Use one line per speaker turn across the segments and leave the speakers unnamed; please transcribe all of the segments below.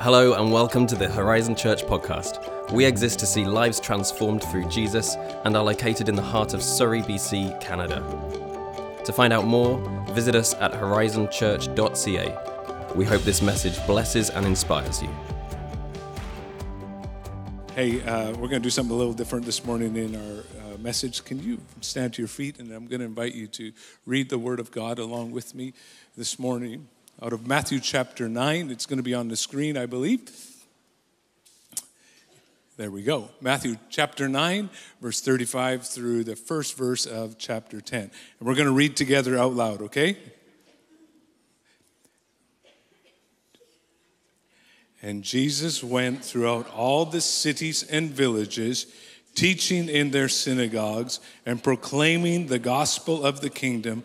Hello, and welcome to the Horizon Church podcast. We exist to see lives transformed through Jesus and are located in the heart of Surrey, BC, Canada. To find out more, visit us at horizonchurch.ca. We hope this message blesses and inspires you.
Hey, uh, we're going to do something a little different this morning in our uh, message. Can you stand to your feet? And I'm going to invite you to read the Word of God along with me this morning out of Matthew chapter 9. It's going to be on the screen, I believe. There we go. Matthew chapter 9, verse 35 through the first verse of chapter 10. And we're going to read together out loud, okay? And Jesus went throughout all the cities and villages, teaching in their synagogues and proclaiming the gospel of the kingdom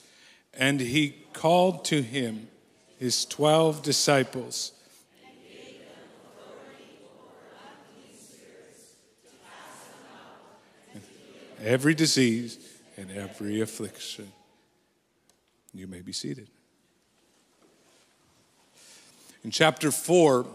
And he called to him his 12 disciples. Every disease and every affliction. You may be seated. In chapter 4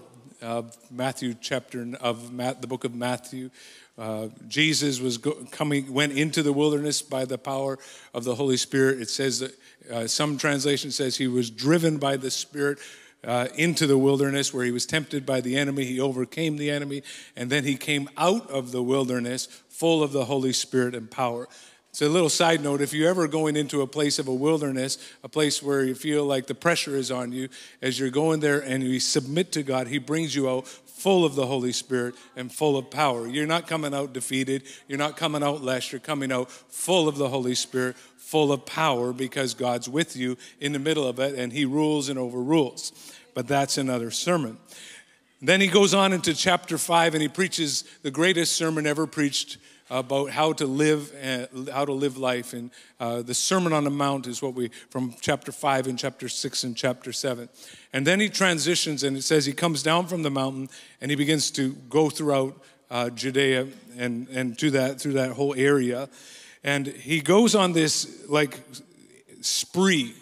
of Matthew, chapter of the book of Matthew, uh, Jesus was go, coming, went into the wilderness by the power of the Holy Spirit. It says that uh, some translation says he was driven by the Spirit uh, into the wilderness where he was tempted by the enemy. He overcame the enemy, and then he came out of the wilderness full of the Holy Spirit and power. It's a little side note if you're ever going into a place of a wilderness, a place where you feel like the pressure is on you, as you're going there and you submit to God, He brings you out full of the Holy Spirit and full of power. You're not coming out defeated, you're not coming out less, you're coming out full of the Holy Spirit, full of power because God's with you in the middle of it and He rules and overrules. But that's another sermon. Then he goes on into chapter 5 and he preaches the greatest sermon ever preached about how to live uh, how to live life. And uh, the sermon on the mount is what we from chapter 5 and chapter 6 and chapter 7 and then he transitions and it says he comes down from the mountain and he begins to go throughout uh, judea and and to that through that whole area. And he goes on this like spree.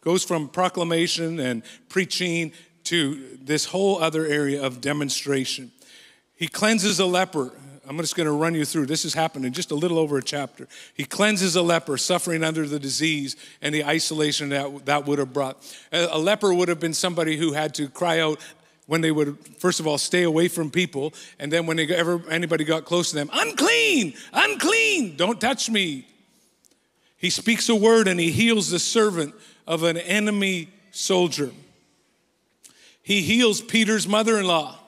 Goes from proclamation and preaching to this whole other area of demonstration. He cleanses a leper I'm just going to run you through. This has happened in just a little over a chapter. He cleanses a leper suffering under the disease and the isolation that that would have brought. A leper would have been somebody who had to cry out when they would first of all stay away from people, and then when they ever anybody got close to them, unclean, unclean, don't touch me. He speaks a word and he heals the servant of an enemy soldier. He heals Peter's mother-in-law.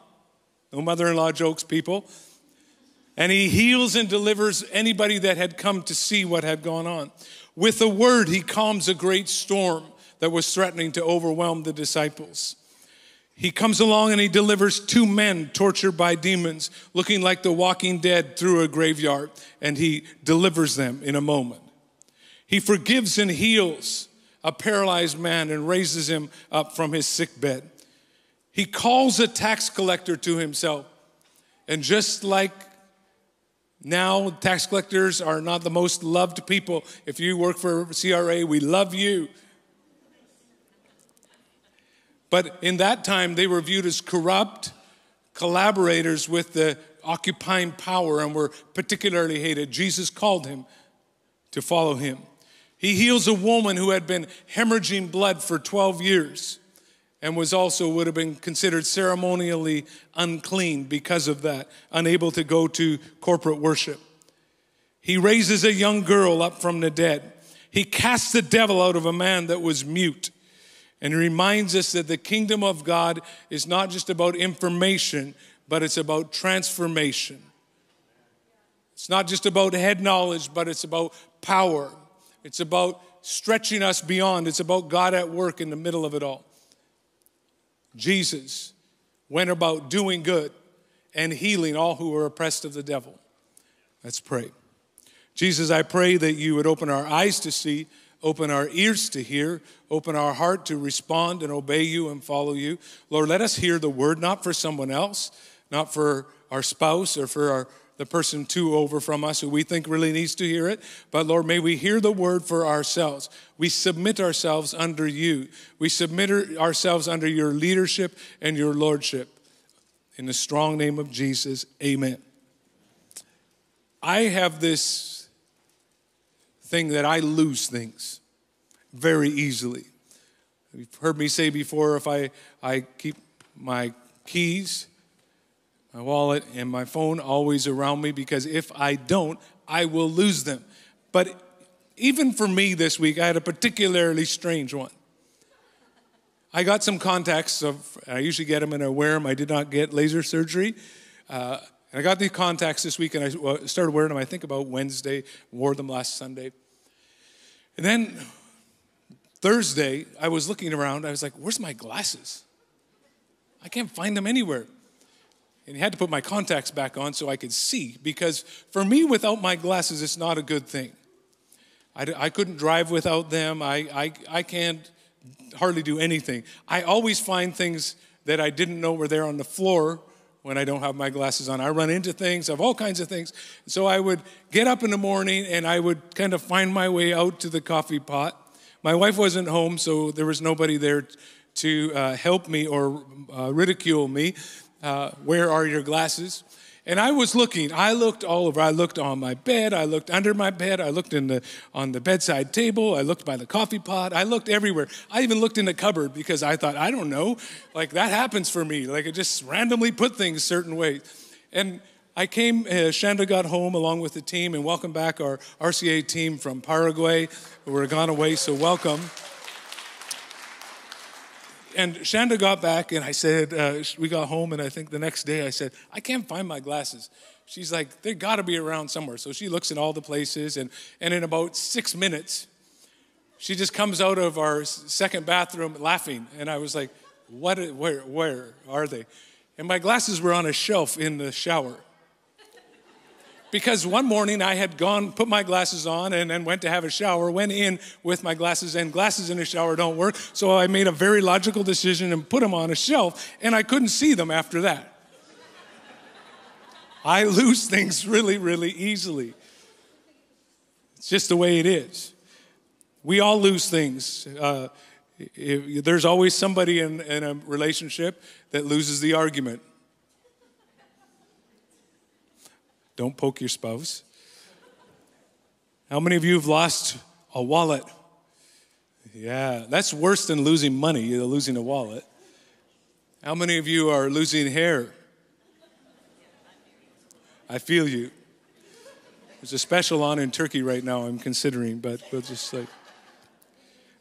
No mother-in-law jokes, people. And he heals and delivers anybody that had come to see what had gone on. With a word, he calms a great storm that was threatening to overwhelm the disciples. He comes along and he delivers two men tortured by demons, looking like the walking dead through a graveyard, and he delivers them in a moment. He forgives and heals a paralyzed man and raises him up from his sick bed. He calls a tax collector to himself, and just like now, tax collectors are not the most loved people. If you work for CRA, we love you. But in that time, they were viewed as corrupt collaborators with the occupying power and were particularly hated. Jesus called him to follow him. He heals a woman who had been hemorrhaging blood for 12 years and was also would have been considered ceremonially unclean because of that, unable to go to corporate worship. He raises a young girl up from the dead. He casts the devil out of a man that was mute. And he reminds us that the kingdom of God is not just about information, but it's about transformation. It's not just about head knowledge, but it's about power. It's about stretching us beyond. It's about God at work in the middle of it all. Jesus went about doing good and healing all who were oppressed of the devil. Let's pray. Jesus, I pray that you would open our eyes to see, open our ears to hear, open our heart to respond and obey you and follow you. Lord, let us hear the word, not for someone else, not for our spouse or for our the person two over from us who we think really needs to hear it. But Lord, may we hear the word for ourselves. We submit ourselves under you. We submit ourselves under your leadership and your lordship. In the strong name of Jesus, amen. I have this thing that I lose things very easily. You've heard me say before if I, I keep my keys, my wallet, and my phone always around me because if I don't, I will lose them. But even for me this week, I had a particularly strange one. I got some contacts of, I usually get them and I wear them. I did not get laser surgery. Uh, and I got these contacts this week and I started wearing them, I think about Wednesday, wore them last Sunday. And then Thursday, I was looking around. I was like, where's my glasses? I can't find them anywhere. And he had to put my contacts back on so I could see because for me, without my glasses, it's not a good thing. I, I couldn't drive without them. I, I, I can't hardly do anything. I always find things that I didn't know were there on the floor when I don't have my glasses on. I run into things, of all kinds of things. So I would get up in the morning and I would kind of find my way out to the coffee pot. My wife wasn't home, so there was nobody there to uh, help me or uh, ridicule me. Uh, where are your glasses? And I was looking. I looked all over. I looked on my bed. I looked under my bed. I looked in the on the bedside table. I looked by the coffee pot. I looked everywhere. I even looked in the cupboard because I thought, I don't know, like that happens for me. Like I just randomly put things certain ways. And I came. Uh, Shanda got home along with the team, and welcome back our RCA team from Paraguay. We're gone away, so welcome and Shanda got back, and I said, uh, we got home, and I think the next day I said, I can't find my glasses. She's like, they got to be around somewhere. So she looks in all the places, and, and in about six minutes, she just comes out of our second bathroom laughing. And I was like, what, where, where are they? And my glasses were on a shelf in the shower because one morning I had gone, put my glasses on, and then went to have a shower, went in with my glasses, and glasses in a shower don't work. So I made a very logical decision and put them on a shelf, and I couldn't see them after that. I lose things really, really easily. It's just the way it is. We all lose things. Uh, if, there's always somebody in, in a relationship that loses the argument. Don't poke your spouse. How many of you have lost a wallet? Yeah, that's worse than losing money, losing a wallet. How many of you are losing hair? I feel you. There's a special on in Turkey right now I'm considering, but we'll just like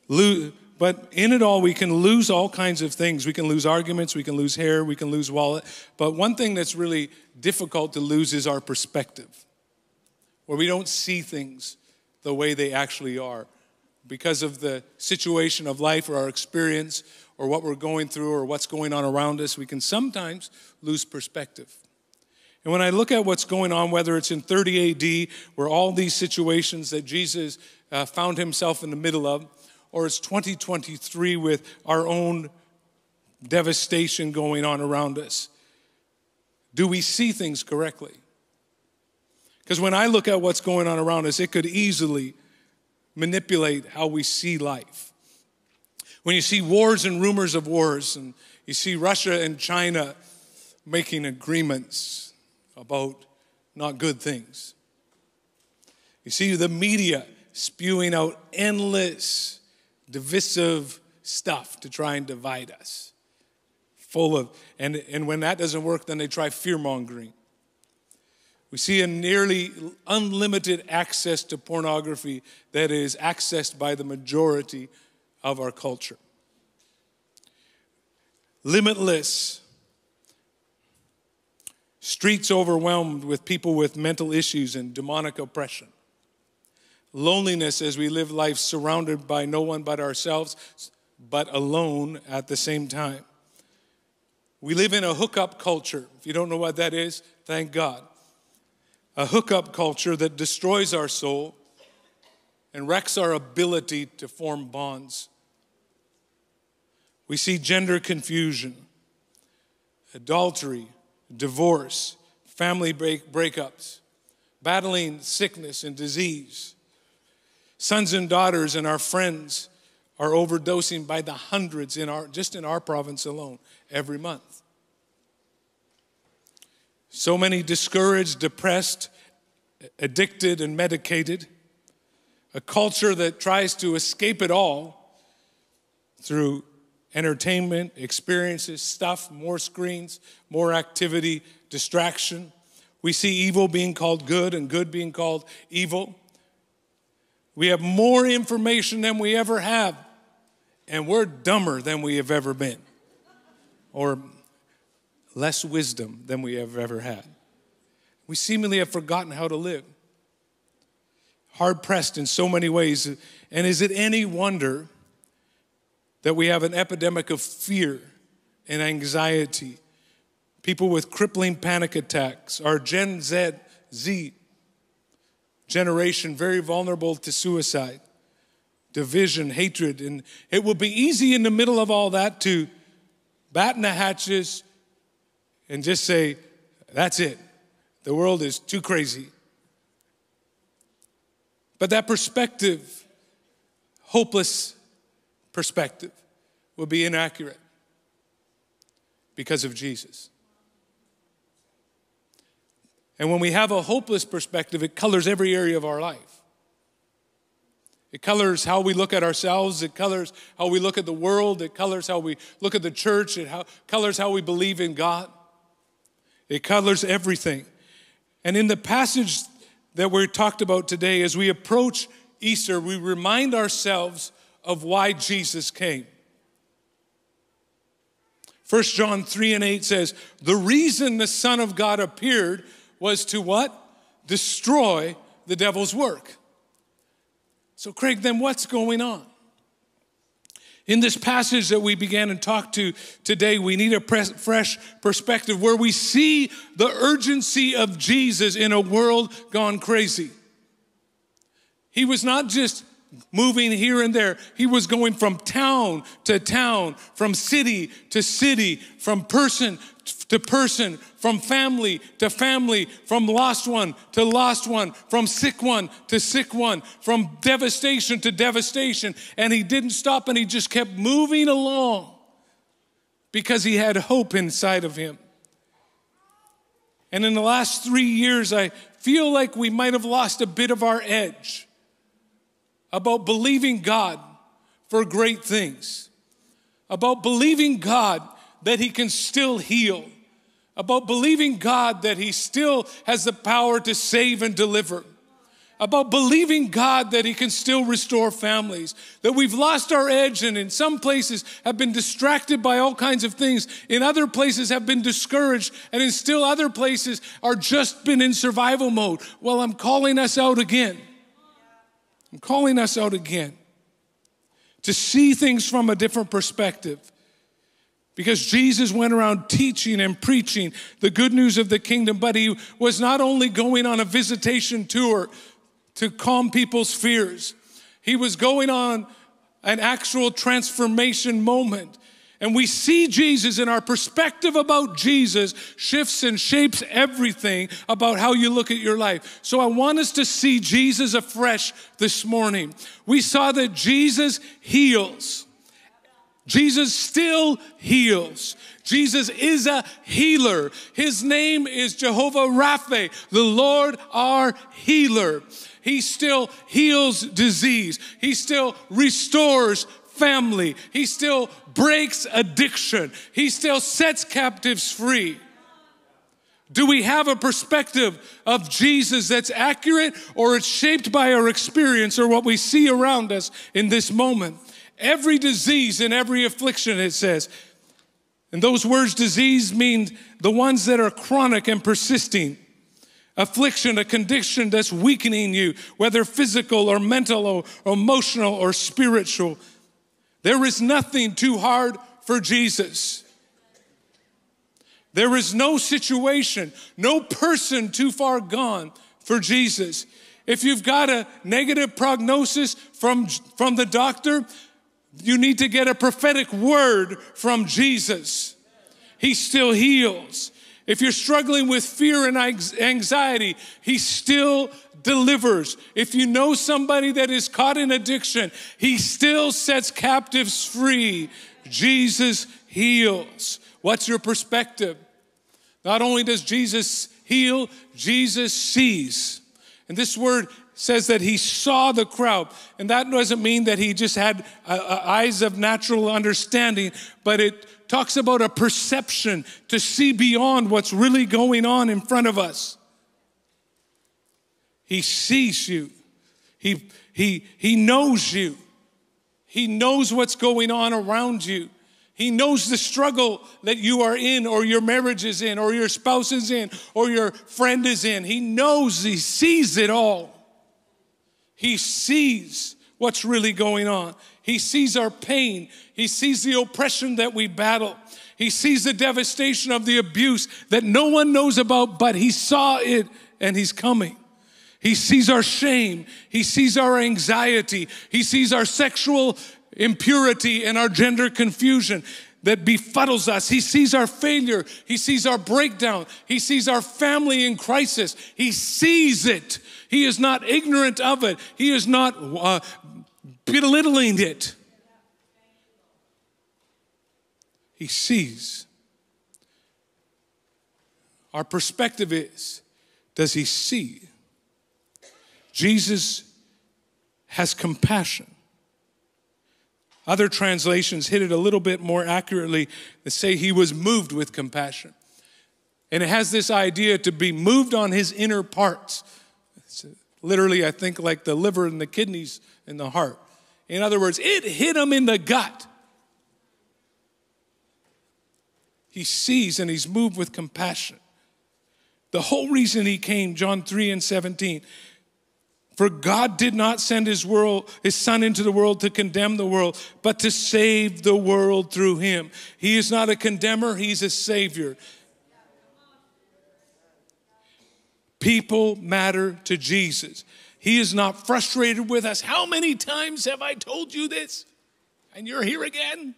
lose, but in it all, we can lose all kinds of things. We can lose arguments, we can lose hair, we can lose wallet. But one thing that's really difficult to lose is our perspective, where we don't see things the way they actually are because of the situation of life or our experience or what we're going through or what's going on around us. We can sometimes lose perspective. And when I look at what's going on, whether it's in 30 AD, where all these situations that Jesus uh, found himself in the middle of, or it's 2023 with our own devastation going on around us? Do we see things correctly? Because when I look at what's going on around us, it could easily manipulate how we see life. When you see wars and rumors of wars, and you see Russia and China making agreements about not good things, you see the media spewing out endless divisive stuff to try and divide us. Full of, and, and when that doesn't work, then they try fear mongering. We see a nearly unlimited access to pornography that is accessed by the majority of our culture. Limitless. Streets overwhelmed with people with mental issues and demonic oppression loneliness as we live life surrounded by no one but ourselves, but alone at the same time. We live in a hookup culture. If you don't know what that is, thank God. A hookup culture that destroys our soul and wrecks our ability to form bonds. We see gender confusion, adultery, divorce, family break, breakups, battling sickness and disease. Sons and daughters and our friends are overdosing by the hundreds in our just in our province alone every month. So many discouraged, depressed, addicted and medicated. A culture that tries to escape it all through entertainment, experiences, stuff, more screens, more activity, distraction. We see evil being called good and good being called evil. We have more information than we ever have, and we're dumber than we have ever been, or less wisdom than we have ever had. We seemingly have forgotten how to live. Hard pressed in so many ways. And is it any wonder that we have an epidemic of fear and anxiety? People with crippling panic attacks, our Gen Z, Z generation, very vulnerable to suicide, division, hatred. And it will be easy in the middle of all that to batten the hatches and just say, that's it. The world is too crazy. But that perspective, hopeless perspective, will be inaccurate because of Jesus. And when we have a hopeless perspective, it colors every area of our life. It colors how we look at ourselves. It colors how we look at the world. It colors how we look at the church. It how, colors how we believe in God. It colors everything. And in the passage that we talked about today, as we approach Easter, we remind ourselves of why Jesus came. 1 John 3 and 8 says, The reason the Son of God appeared was to what? Destroy the devil's work. So, Craig, then what's going on? In this passage that we began and talked to today, we need a fresh perspective where we see the urgency of Jesus in a world gone crazy. He was not just moving here and there. He was going from town to town, from city to city, from person to person, from family to family, from lost one to lost one, from sick one to sick one, from devastation to devastation. And he didn't stop and he just kept moving along because he had hope inside of him. And in the last three years, I feel like we might have lost a bit of our edge about believing God for great things, about believing God that He can still heal, about believing God that He still has the power to save and deliver, about believing God that He can still restore families, that we've lost our edge and in some places have been distracted by all kinds of things, in other places have been discouraged, and in still other places are just been in survival mode. Well, I'm calling us out again I'm calling us out again to see things from a different perspective. Because Jesus went around teaching and preaching the good news of the kingdom, but he was not only going on a visitation tour to calm people's fears, he was going on an actual transformation moment and we see Jesus and our perspective about Jesus shifts and shapes everything about how you look at your life. So I want us to see Jesus afresh this morning. We saw that Jesus heals. Jesus still heals. Jesus is a healer. His name is Jehovah Rapha, the Lord our healer. He still heals disease. He still restores family. He still breaks addiction. He still sets captives free. Do we have a perspective of Jesus that's accurate or it's shaped by our experience or what we see around us in this moment? Every disease and every affliction, it says. And those words, disease, mean the ones that are chronic and persisting. Affliction, a condition that's weakening you, whether physical or mental or emotional or spiritual. There is nothing too hard for Jesus. There is no situation, no person too far gone for Jesus. If you've got a negative prognosis from, from the doctor, you need to get a prophetic word from Jesus. He still heals. If you're struggling with fear and anxiety, He still delivers. If you know somebody that is caught in addiction, He still sets captives free. Jesus heals. What's your perspective? Not only does Jesus heal, Jesus sees. And this word says that he saw the crowd. And that doesn't mean that he just had uh, uh, eyes of natural understanding, but it talks about a perception to see beyond what's really going on in front of us. He sees you. He, he, he knows you. He knows what's going on around you. He knows the struggle that you are in, or your marriage is in, or your spouse is in, or your friend is in. He knows, he sees it all. He sees what's really going on. He sees our pain. He sees the oppression that we battle. He sees the devastation of the abuse that no one knows about, but he saw it and he's coming. He sees our shame. He sees our anxiety. He sees our sexual impurity and our gender confusion that befuddles us. He sees our failure. He sees our breakdown. He sees our family in crisis. He sees it. He is not ignorant of it. He is not uh, belittling it. He sees. Our perspective is does he see? Jesus has compassion. Other translations hit it a little bit more accurately. They say he was moved with compassion. And it has this idea to be moved on his inner parts. It's uh, literally, I think, like the liver and the kidneys and the heart. In other words, it hit him in the gut. He sees and he's moved with compassion. The whole reason he came, John 3 and 17, for God did not send his world, his son into the world to condemn the world, but to save the world through him. He is not a condemner, he's a savior. People matter to Jesus. He is not frustrated with us. How many times have I told you this? And you're here again?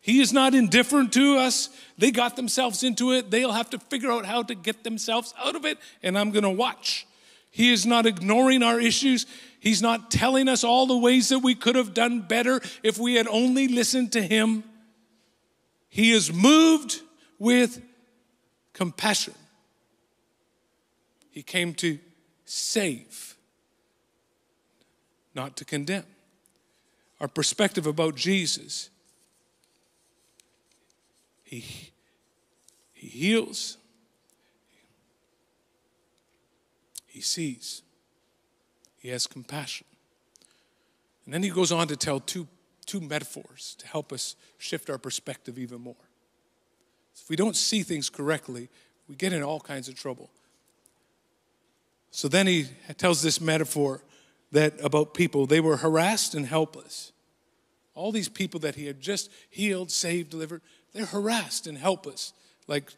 He is not indifferent to us. They got themselves into it. They'll have to figure out how to get themselves out of it, and I'm going to watch. He is not ignoring our issues. He's not telling us all the ways that we could have done better if we had only listened to Him. He is moved with compassion. He came to save, not to condemn. Our perspective about Jesus, He, he heals, He sees. He has compassion. And then he goes on to tell two, two metaphors to help us shift our perspective even more. If we don't see things correctly, we get in all kinds of trouble. So then he tells this metaphor that about people, they were harassed and helpless. All these people that he had just healed, saved, delivered, they're harassed and helpless, like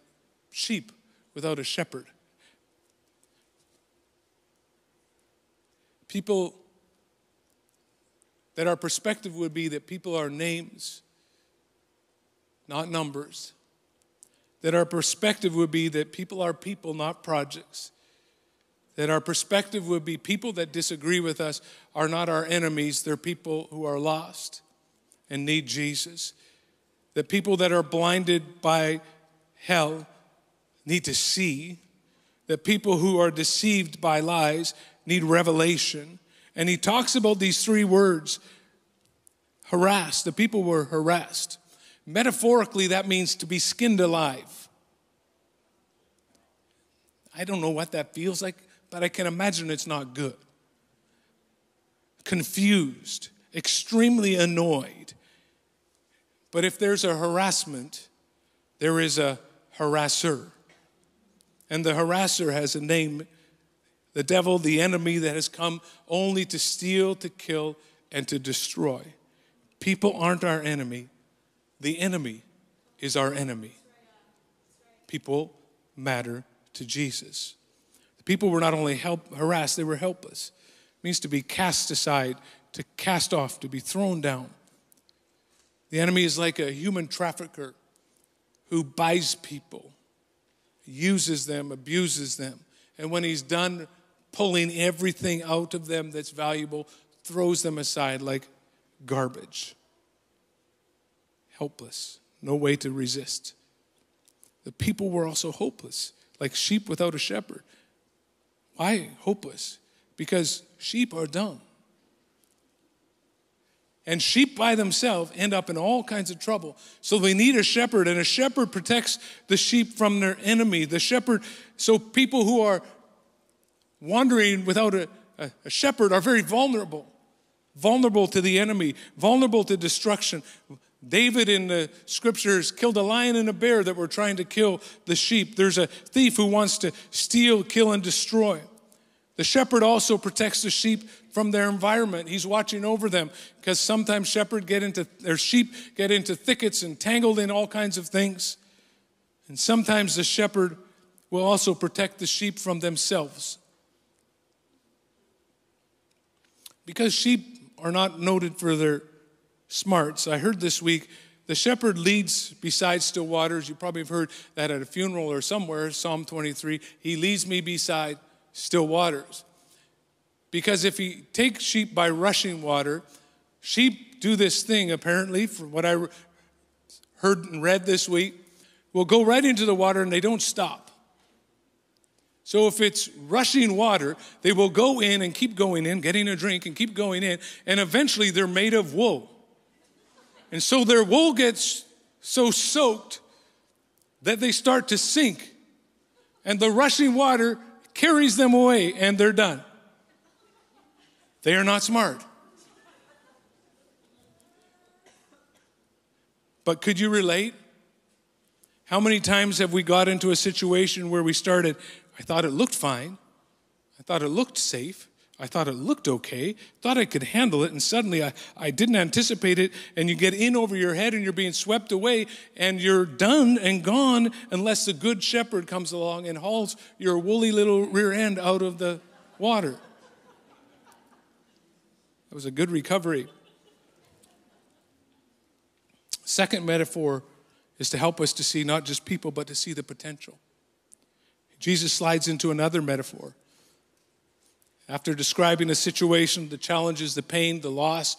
sheep without a shepherd. People, that our perspective would be that people are names, not numbers. That our perspective would be that people are people, not projects. That our perspective would be people that disagree with us are not our enemies, they're people who are lost and need Jesus. That people that are blinded by hell need to see. That people who are deceived by lies need revelation. And he talks about these three words harassed. The people were harassed. Metaphorically, that means to be skinned alive. I don't know what that feels like, but I can imagine it's not good. Confused, extremely annoyed. But if there's a harassment, there is a harasser. And the harasser has a name the devil, the enemy that has come only to steal, to kill, and to destroy. People aren't our enemy, the enemy is our enemy. people matter to Jesus. People were not only help, harassed, they were helpless. It means to be cast aside, to cast off, to be thrown down. The enemy is like a human trafficker who buys people, uses them, abuses them. And when he's done pulling everything out of them that's valuable, throws them aside like garbage. Helpless, no way to resist. The people were also hopeless, like sheep without a shepherd. Why hopeless? Because sheep are dumb. And sheep by themselves end up in all kinds of trouble. So they need a shepherd, and a shepherd protects the sheep from their enemy. The shepherd, so people who are wandering without a, a, a shepherd are very vulnerable, vulnerable to the enemy, vulnerable to destruction. David in the scriptures killed a lion and a bear that were trying to kill the sheep. There's a thief who wants to steal, kill, and destroy. The shepherd also protects the sheep from their environment. He's watching over them because sometimes shepherd get into their sheep get into thickets and tangled in all kinds of things. And sometimes the shepherd will also protect the sheep from themselves. Because sheep are not noted for their smarts. I heard this week the shepherd leads beside still waters. You probably have heard that at a funeral or somewhere, Psalm 23. He leads me beside still waters. Because if he takes sheep by rushing water, sheep do this thing apparently, from what I heard and read this week, will go right into the water and they don't stop. So if it's rushing water, they will go in and keep going in, getting a drink and keep going in, and eventually they're made of wool. And so their wool gets so soaked that they start to sink. And the rushing water carries them away and they're done. They are not smart. But could you relate? How many times have we got into a situation where we started, I thought it looked fine, I thought it looked safe, I thought it looked okay, thought I could handle it, and suddenly I, I didn't anticipate it, and you get in over your head and you're being swept away, and you're done and gone unless the good shepherd comes along and hauls your woolly little rear end out of the water. That was a good recovery. Second metaphor is to help us to see not just people, but to see the potential. Jesus slides into another metaphor after describing the situation, the challenges, the pain, the loss,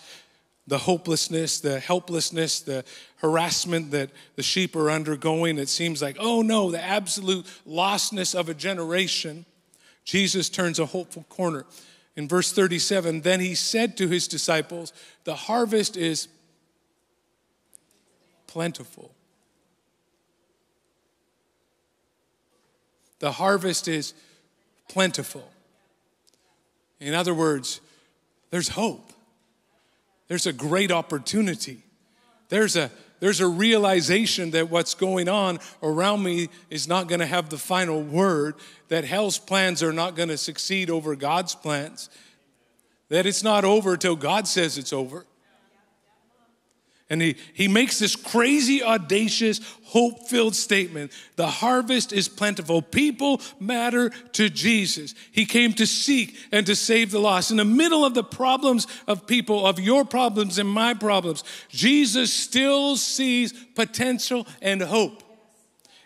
the hopelessness, the helplessness, the harassment that the sheep are undergoing, it seems like, oh no, the absolute lostness of a generation, Jesus turns a hopeful corner. In verse 37, then he said to his disciples, The harvest is plentiful. The harvest is plentiful. In other words, there's hope. There's a great opportunity. There's a, there's a realization that what's going on around me is not going to have the final word, that hell's plans are not going to succeed over God's plans, that it's not over till God says it's over. And he, he makes this crazy, audacious, hope filled statement The harvest is plentiful. People matter to Jesus. He came to seek and to save the lost. In the middle of the problems of people, of your problems and my problems, Jesus still sees potential and hope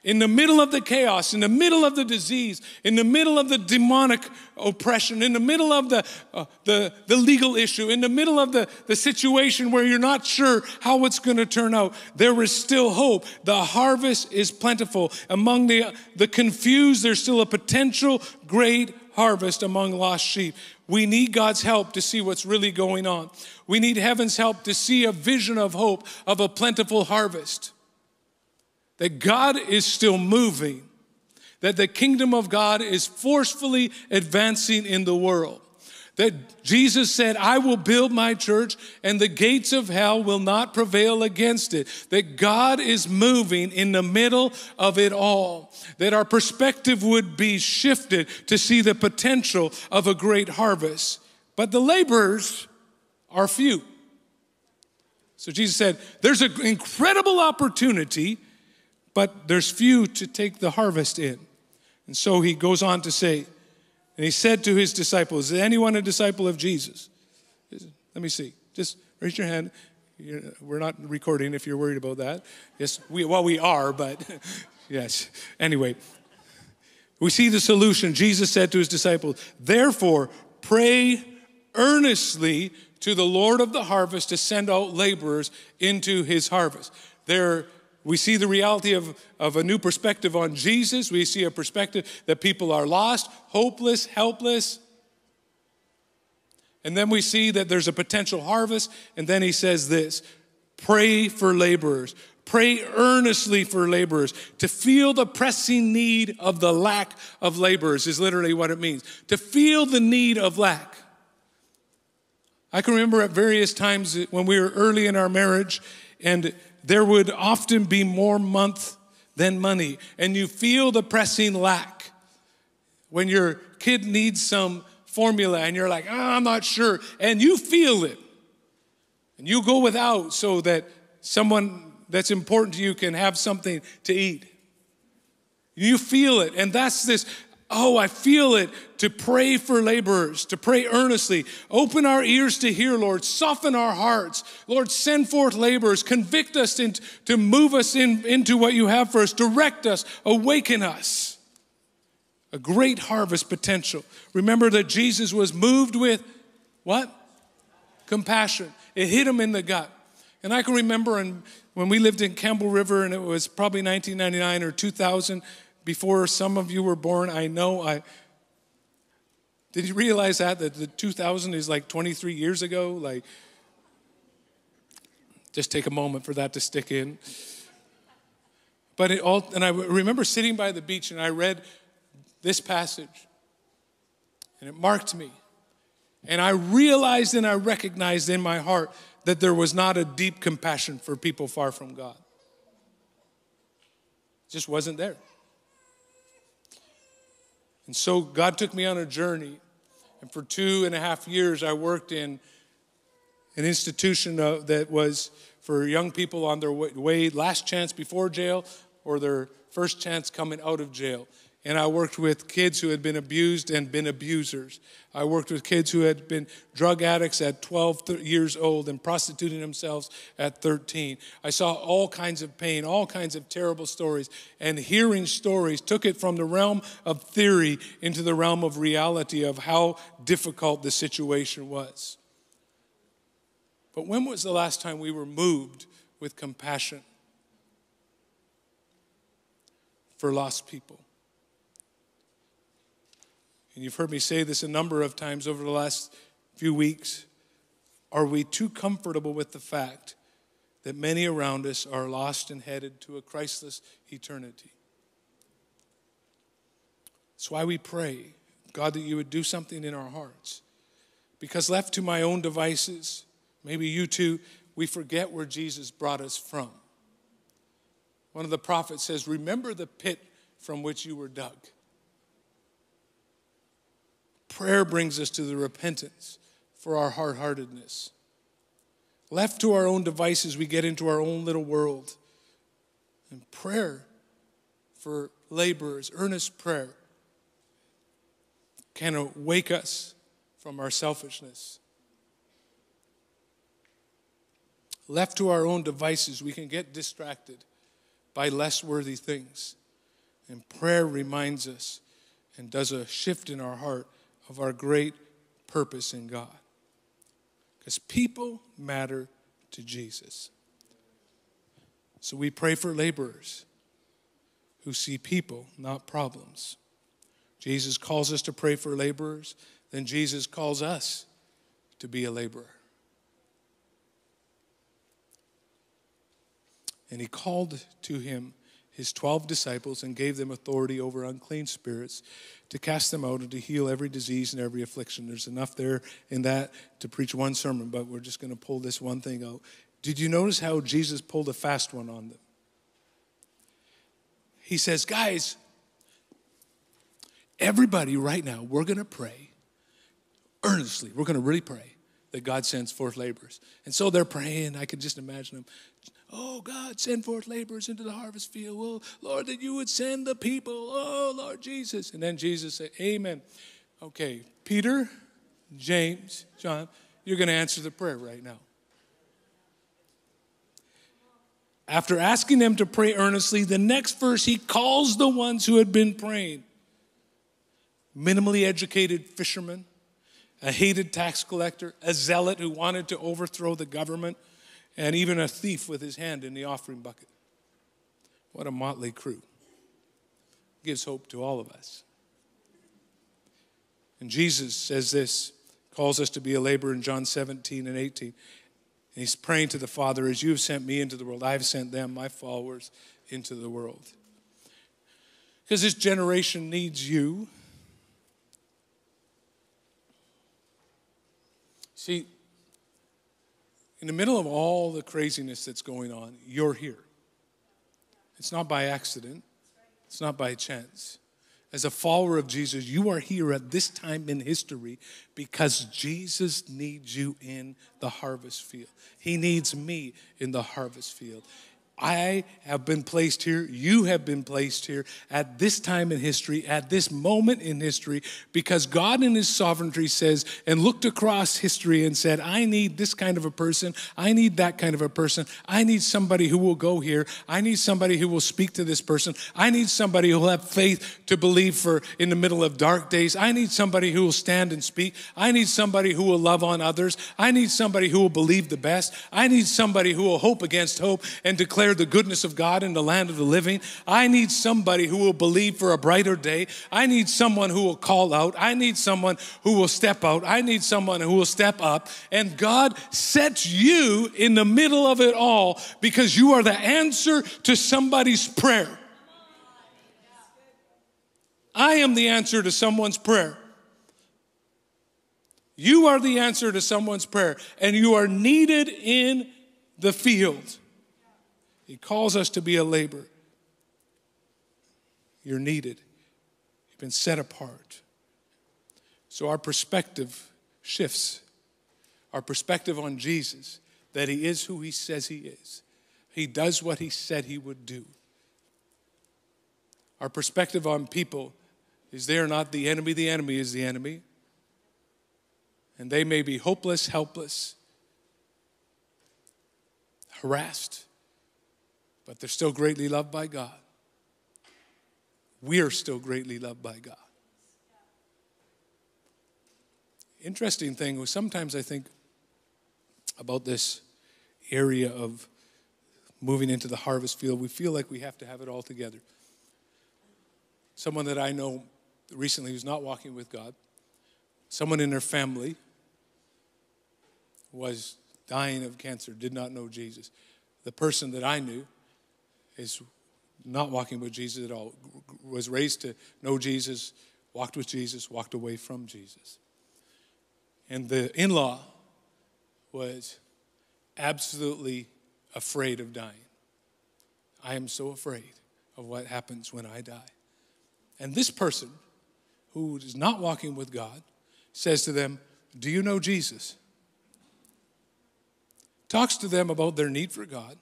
in the middle of the chaos, in the middle of the disease, in the middle of the demonic oppression, in the middle of the, uh, the, the legal issue, in the middle of the, the situation where you're not sure how it's going to turn out, there is still hope. The harvest is plentiful. Among the, the confused, there's still a potential great harvest among lost sheep. We need God's help to see what's really going on. We need heaven's help to see a vision of hope of a plentiful harvest that God is still moving, that the kingdom of God is forcefully advancing in the world. That Jesus said, I will build my church and the gates of hell will not prevail against it. That God is moving in the middle of it all. That our perspective would be shifted to see the potential of a great harvest. But the laborers are few. So Jesus said, There's an incredible opportunity but there's few to take the harvest in. And so he goes on to say, and he said to his disciples, Is anyone a disciple of Jesus? Let me see. Just raise your hand. We're not recording if you're worried about that. Yes, we, well, we are, but yes. Anyway, we see the solution. Jesus said to his disciples, Therefore, pray earnestly to the Lord of the harvest to send out laborers into his harvest. There, we see the reality of, of a new perspective on Jesus. We see a perspective that people are lost, hopeless, helpless. And then we see that there's a potential harvest. And then he says this pray for laborers. Pray earnestly for laborers. To feel the pressing need of the lack of laborers is literally what it means. To feel the need of lack. I can remember at various times when we were early in our marriage, and there would often be more month than money, and you feel the pressing lack. When your kid needs some formula and you're like, oh, I'm not sure, and you feel it, and you go without so that someone that's important to you can have something to eat. You feel it, and that's this Oh, I feel it to pray for laborers, to pray earnestly. Open our ears to hear, Lord. Soften our hearts. Lord, send forth laborers. Convict us in, to move us in, into what you have for us. Direct us. Awaken us. A great harvest potential. Remember that Jesus was moved with what? Compassion. It hit him in the gut. And I can remember when we lived in Campbell River, and it was probably 1999 or 2000 before some of you were born. I know I. Did you realize that that the 2000 is like 23 years ago? Like, just take a moment for that to stick in. But it all, and I remember sitting by the beach and I read this passage, and it marked me. And I realized and I recognized in my heart that there was not a deep compassion for people far from God. It just wasn't there. And so God took me on a journey. And for two and a half years, I worked in an institution uh, that was for young people on their way, last chance before jail or their first chance coming out of jail. And I worked with kids who had been abused and been abusers. I worked with kids who had been drug addicts at 12 years old and prostituting themselves at 13. I saw all kinds of pain, all kinds of terrible stories. And hearing stories took it from the realm of theory into the realm of reality of how difficult the situation was. But when was the last time we were moved with compassion for lost people? And you've heard me say this a number of times over the last few weeks, are we too comfortable with the fact that many around us are lost and headed to a Christless eternity? That's why we pray, God, that you would do something in our hearts. Because left to my own devices, maybe you too, we forget where Jesus brought us from. One of the prophets says, Remember the pit from which you were dug. Prayer brings us to the repentance for our hard heartedness. Left to our own devices, we get into our own little world. And prayer for laborers, earnest prayer, can wake us from our selfishness. Left to our own devices, we can get distracted by less worthy things. And prayer reminds us and does a shift in our heart of our great purpose in God. Because people matter to Jesus. So we pray for laborers who see people, not problems. Jesus calls us to pray for laborers, then Jesus calls us to be a laborer. And he called to him his 12 disciples and gave them authority over unclean spirits to cast them out and to heal every disease and every affliction. There's enough there in that to preach one sermon, but we're just going to pull this one thing out. Did you notice how Jesus pulled a fast one on them? He says, Guys, everybody right now, we're going to pray earnestly. We're going to really pray that God sends forth laborers. And so they're praying. I can just imagine them. Oh, God, send forth laborers into the harvest field. Lord, that you would send the people. Oh, Lord Jesus. And then Jesus said, Amen. Okay, Peter, James, John, you're going to answer the prayer right now. After asking them to pray earnestly, the next verse, he calls the ones who had been praying minimally educated fishermen, a hated tax collector, a zealot who wanted to overthrow the government, and even a thief with his hand in the offering bucket. What a motley crew. Gives hope to all of us. And Jesus says this, calls us to be a laborer in John 17 and 18. And he's praying to the Father, as you have sent me into the world, I've sent them, my followers, into the world. Because this generation needs you. See, in the middle of all the craziness that's going on, you're here. It's not by accident, it's not by chance. As a follower of Jesus, you are here at this time in history because Jesus needs you in the harvest field. He needs me in the harvest field. I have been placed here, you have been placed here at this time in history, at this moment in history, because God in His sovereignty says, and looked across history and said, I need this kind of a person, I need that kind of a person, I need somebody who will go here, I need somebody who will speak to this person, I need somebody who will have faith to believe for in the middle of dark days, I need somebody who will stand and speak, I need somebody who will love on others, I need somebody who will believe the best, I need somebody who will hope against hope and declare declare the goodness of God in the land of the living. I need somebody who will believe for a brighter day. I need someone who will call out. I need someone who will step out. I need someone who will step up. And God sets you in the middle of it all because you are the answer to somebody's prayer. I am the answer to someone's prayer. You are the answer to someone's prayer, and you are needed in the field. He calls us to be a laborer. You're needed. You've been set apart. So our perspective shifts. Our perspective on Jesus, that He is who He says He is. He does what He said He would do. Our perspective on people is they are not the enemy, the enemy is the enemy. And they may be hopeless, helpless, harassed, but they're still greatly loved by God. We are still greatly loved by God. Interesting thing was sometimes I think about this area of moving into the harvest field, we feel like we have to have it all together. Someone that I know recently who's not walking with God, someone in their family was dying of cancer, did not know Jesus. The person that I knew is not walking with Jesus at all, was raised to know Jesus, walked with Jesus, walked away from Jesus. And the in law was absolutely afraid of dying. I am so afraid of what happens when I die. And this person, who is not walking with God, says to them, Do you know Jesus? Talks to them about their need for God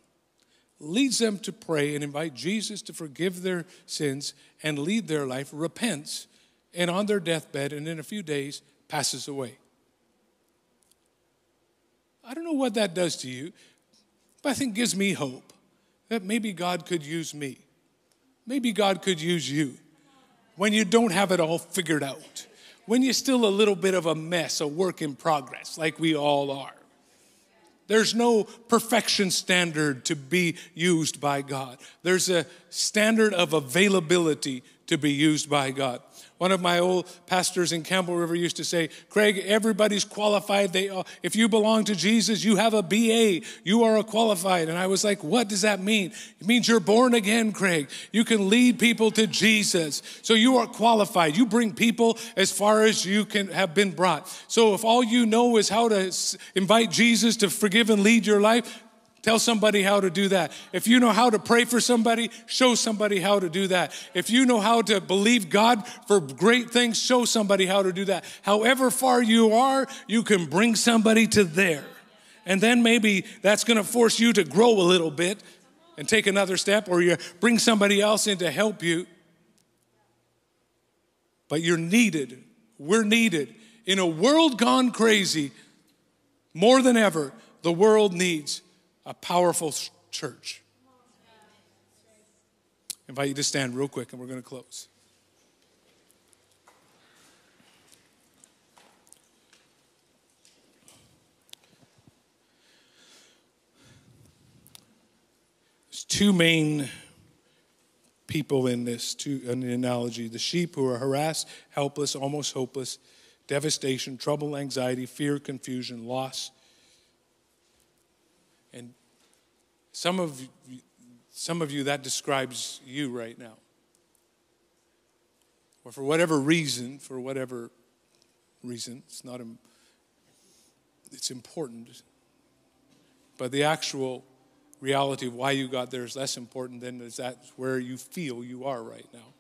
leads them to pray and invite Jesus to forgive their sins and lead their life, repents, and on their deathbed, and in a few days, passes away. I don't know what that does to you, but I think gives me hope that maybe God could use me. Maybe God could use you when you don't have it all figured out, when you're still a little bit of a mess, a work in progress, like we all are. There's no perfection standard to be used by God. There's a standard of availability to be used by God. One of my old pastors in Campbell River used to say, Craig, everybody's qualified. They, uh, if you belong to Jesus, you have a BA. You are a qualified. And I was like, what does that mean? It means you're born again, Craig. You can lead people to Jesus. So you are qualified. You bring people as far as you can have been brought. So if all you know is how to invite Jesus to forgive and lead your life, Tell somebody how to do that. If you know how to pray for somebody, show somebody how to do that. If you know how to believe God for great things, show somebody how to do that. However far you are, you can bring somebody to there. And then maybe that's going to force you to grow a little bit and take another step, or you bring somebody else in to help you. But you're needed. We're needed. In a world gone crazy, more than ever, the world needs a powerful church. I invite you to stand real quick and we're going to close. There's two main people in this, two, in the analogy the sheep who are harassed, helpless, almost hopeless, devastation, trouble, anxiety, fear, confusion, loss. And some of some of you that describes you right now. Or for whatever reason, for whatever reason, it's not it's important. But the actual reality of why you got there is less important than is that where you feel you are right now.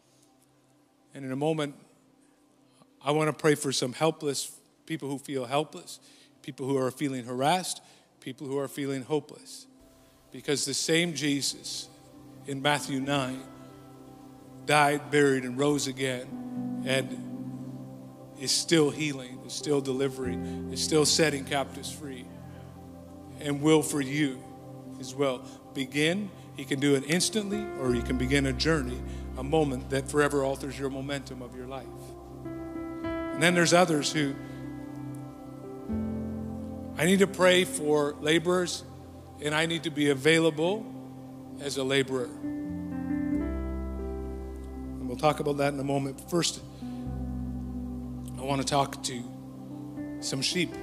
And in a moment, I want to pray for some helpless people who feel helpless, people who are feeling harassed, people who are feeling hopeless. Because the same Jesus in Matthew 9 died, buried, and rose again, and is still healing, is still delivering, is still setting captives free, and will for you as well. Begin, He can do it instantly, or He can begin a journey, a moment that forever alters your momentum of your life. And then there's others who I need to pray for laborers, and I need to be available as a laborer. And we'll talk about that in a moment. First, I want to talk to some sheep.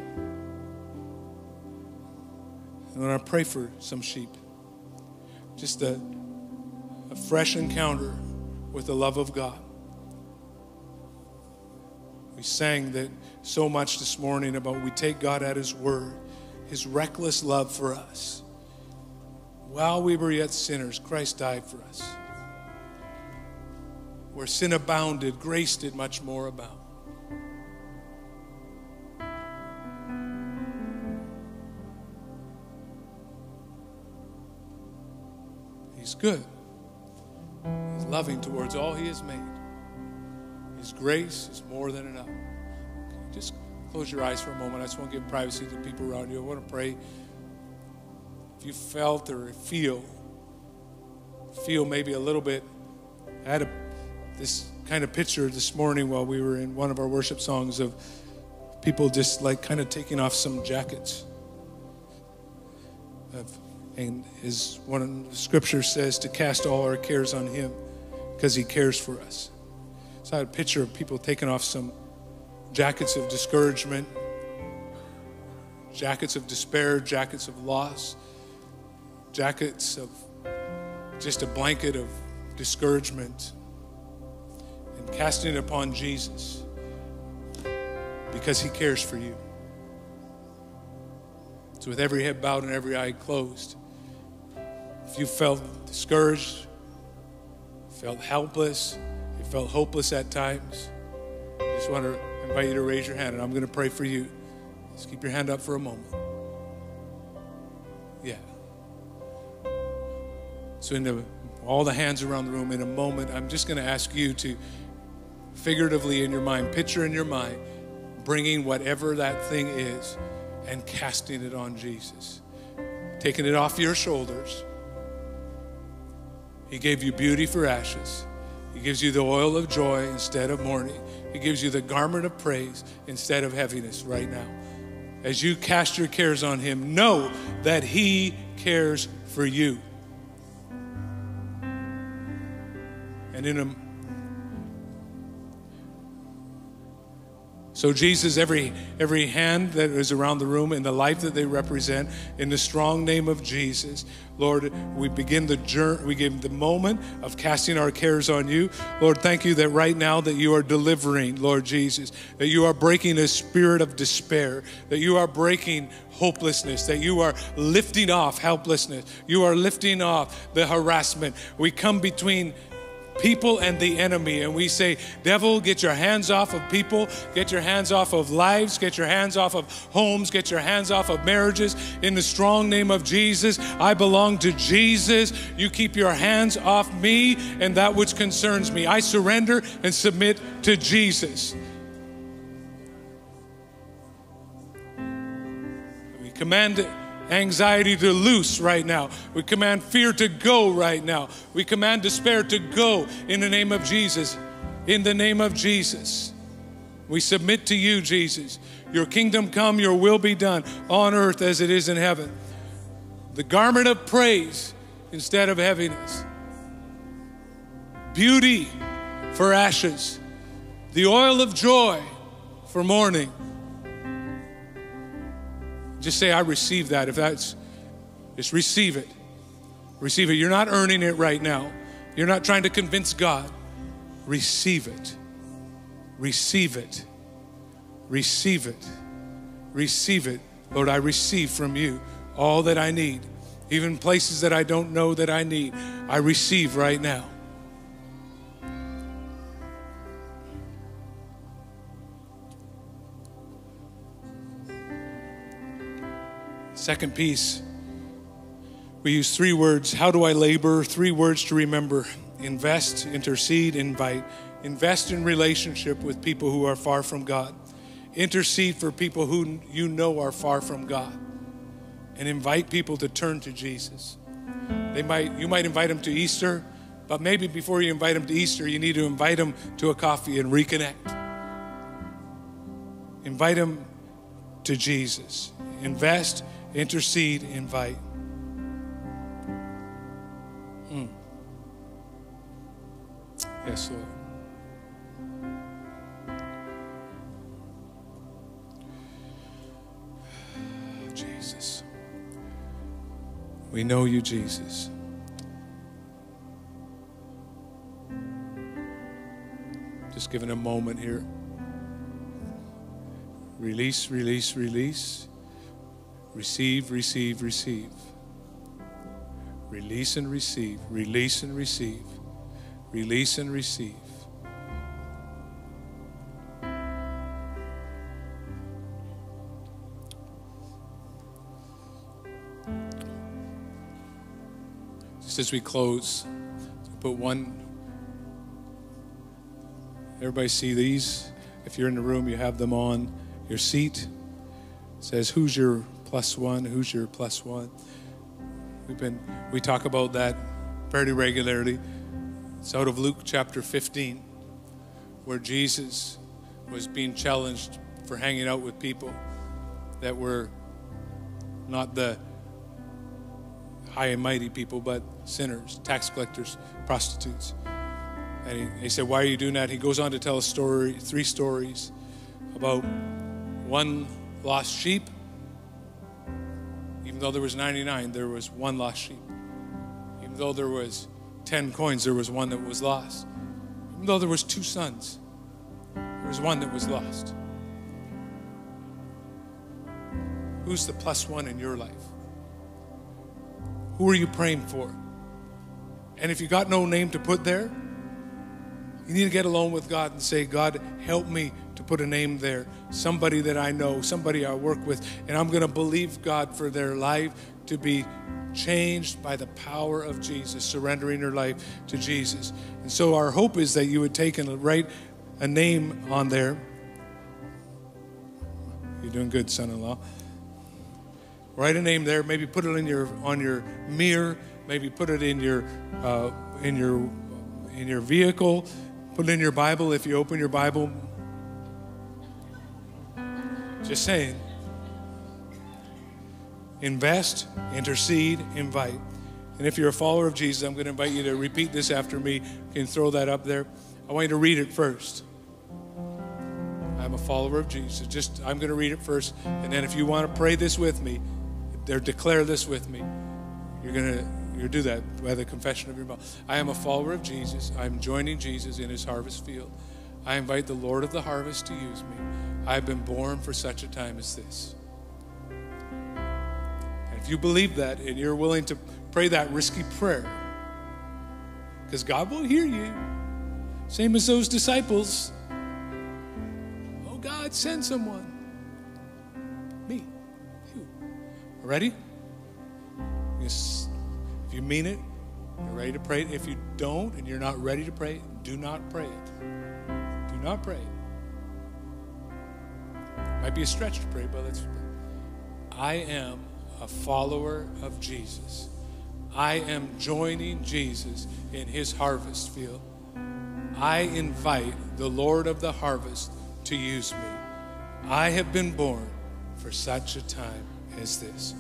And I pray for some sheep, just a, a fresh encounter with the love of God. We sang that so much this morning about we take God at His word, His reckless love for us. While we were yet sinners, Christ died for us. Where sin abounded, grace did much more abound. He's good. He's loving towards all He has made. His grace is more than enough. Just close your eyes for a moment. I just want to give privacy to the people around you. I want to pray. If you felt or feel, feel maybe a little bit. I had a, this kind of picture this morning while we were in one of our worship songs of people just like kind of taking off some jackets. Of, and as one scriptures says, to cast all our cares on Him because He cares for us. So I had a picture of people taking off some jackets of discouragement, jackets of despair, jackets of loss, jackets of just a blanket of discouragement, and casting it upon Jesus because He cares for you. So, with every head bowed and every eye closed, if you felt discouraged, felt helpless, you felt hopeless at times, I just want to invite you to raise your hand and I'm going to pray for you. Just keep your hand up for a moment. Yeah. So, in the, all the hands around the room, in a moment, I'm just going to ask you to figuratively in your mind, picture in your mind, bringing whatever that thing is and casting it on Jesus, taking it off your shoulders he gave you beauty for ashes. He gives you the oil of joy instead of mourning. He gives you the garment of praise instead of heaviness right now. As you cast your cares on Him, know that He cares for you. And in a So, Jesus, every, every hand that is around the room, in the life that they represent, in the strong name of Jesus, Lord, we begin the journey, we give the moment of casting our cares on you. Lord, thank you that right now that you are delivering, Lord Jesus, that you are breaking a spirit of despair, that you are breaking hopelessness, that you are lifting off helplessness, you are lifting off the harassment. We come between people and the enemy. And we say, Devil, get your hands off of people, get your hands off of lives, get your hands off of homes, get your hands off of marriages. In the strong name of Jesus, I belong to Jesus. You keep your hands off me and that which concerns me. I surrender and submit to Jesus. We command it anxiety to loose right now. We command fear to go right now. We command despair to go in the name of Jesus. In the name of Jesus. We submit to you, Jesus. Your kingdom come, your will be done on earth as it is in heaven. The garment of praise instead of heaviness. Beauty for ashes. The oil of joy for mourning just say, I receive that. If that's, just receive it. Receive it. You're not earning it right now. You're not trying to convince God. Receive it. Receive it. Receive it. Receive it. Lord, I receive from you all that I need, even places that I don't know that I need. I receive right now. Second piece, we use three words. How do I labor? Three words to remember invest, intercede, invite. Invest in relationship with people who are far from God. Intercede for people who you know are far from God. And invite people to turn to Jesus. They might, you might invite them to Easter, but maybe before you invite them to Easter, you need to invite them to a coffee and reconnect. Invite them to Jesus. Invest intercede, invite. Mm. Yes, Lord. Jesus. We know you, Jesus. Just giving a moment here. Release, release, release. Receive, receive, receive. Release and receive. Release and receive. Release and receive. Just as we close, put one. Everybody see these? If you're in the room, you have them on your seat. It says, Who's your plus one? Who's your plus one? We've been we talk about that pretty regularly. It's out of Luke chapter 15, where Jesus was being challenged for hanging out with people that were not the high and mighty people, but sinners, tax collectors, prostitutes. And he, he, said, Why are you doing that? He goes on to tell a story, three stories about one lost sheep, even though there was 99, there was one lost sheep. Even though there was 10 coins, there was one that was lost. Even though there was two sons, there was one that was lost. Who's the plus one in your life? Who are you praying for? And if you got no name to put there, you need to get alone with God and say, God, help me to put a name there, somebody that I know, somebody I work with, and I'm going to believe God for their life to be changed by the power of Jesus, surrendering their life to Jesus. And so our hope is that you would take and write a name on there. You're doing good, son-in-law. Write a name there. Maybe put it in your on your mirror. Maybe put it in your uh, in your in your vehicle. Put it in your Bible if you open your Bible. Just saying. Invest, intercede, invite. And if you're a follower of Jesus, I'm going to invite you to repeat this after me. You can throw that up there. I want you to read it first. I'm a follower of Jesus. Just I'm going to read it first, and then if you want to pray this with me, or declare this with me, you're going to you do that by the confession of your mouth. I am a follower of Jesus. I'm joining Jesus in his harvest field. I invite the Lord of the harvest to use me. I've been born for such a time as this. And if you believe that and you're willing to pray that risky prayer, because God will hear you. Same as those disciples. Oh, God, send someone. Me. You. Ready? Yes. If you mean it, you're ready to pray it. If you don't and you're not ready to pray, do not pray it. Do not pray it. Might be a stretch to pray, but let's pray. I am a follower of Jesus. I am joining Jesus in his harvest field. I invite the Lord of the harvest to use me. I have been born for such a time as this.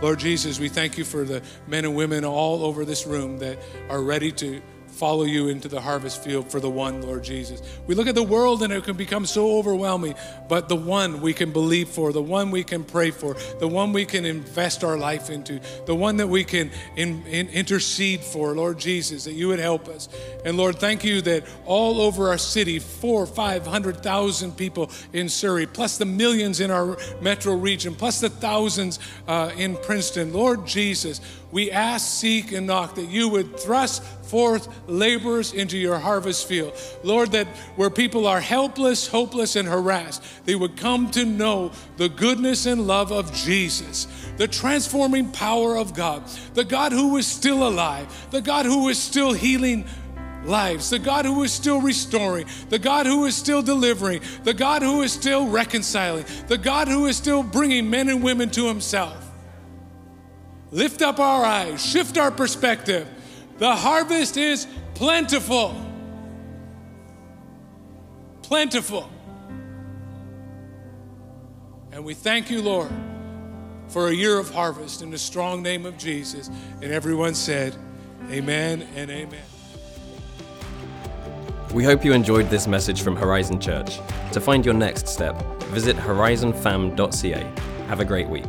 Lord Jesus, we thank you for the men and women all over this room that are ready to follow you into the harvest field for the one, Lord Jesus. We look at the world and it can become so overwhelming, but the one we can believe for, the one we can pray for, the one we can invest our life into, the one that we can in, in intercede for, Lord Jesus, that you would help us. And Lord, thank you that all over our city, four, five hundred thousand people in Surrey, plus the millions in our metro region, plus the thousands uh, in Princeton, Lord Jesus, we ask, seek, and knock that you would thrust forth laborers into your harvest field. Lord, that where people are helpless, hopeless, and harassed, they would come to know the goodness and love of Jesus, the transforming power of God, the God who is still alive, the God who is still healing lives, the God who is still restoring, the God who is still delivering, the God who is still reconciling, the God who is still bringing men and women to Himself. Lift up our eyes, shift our perspective. The harvest is plentiful. Plentiful. And we thank you, Lord, for a year of harvest in the strong name of Jesus. And everyone said, Amen and amen.
We hope you enjoyed this message from Horizon Church. To find your next step, visit horizonfam.ca. Have a great week.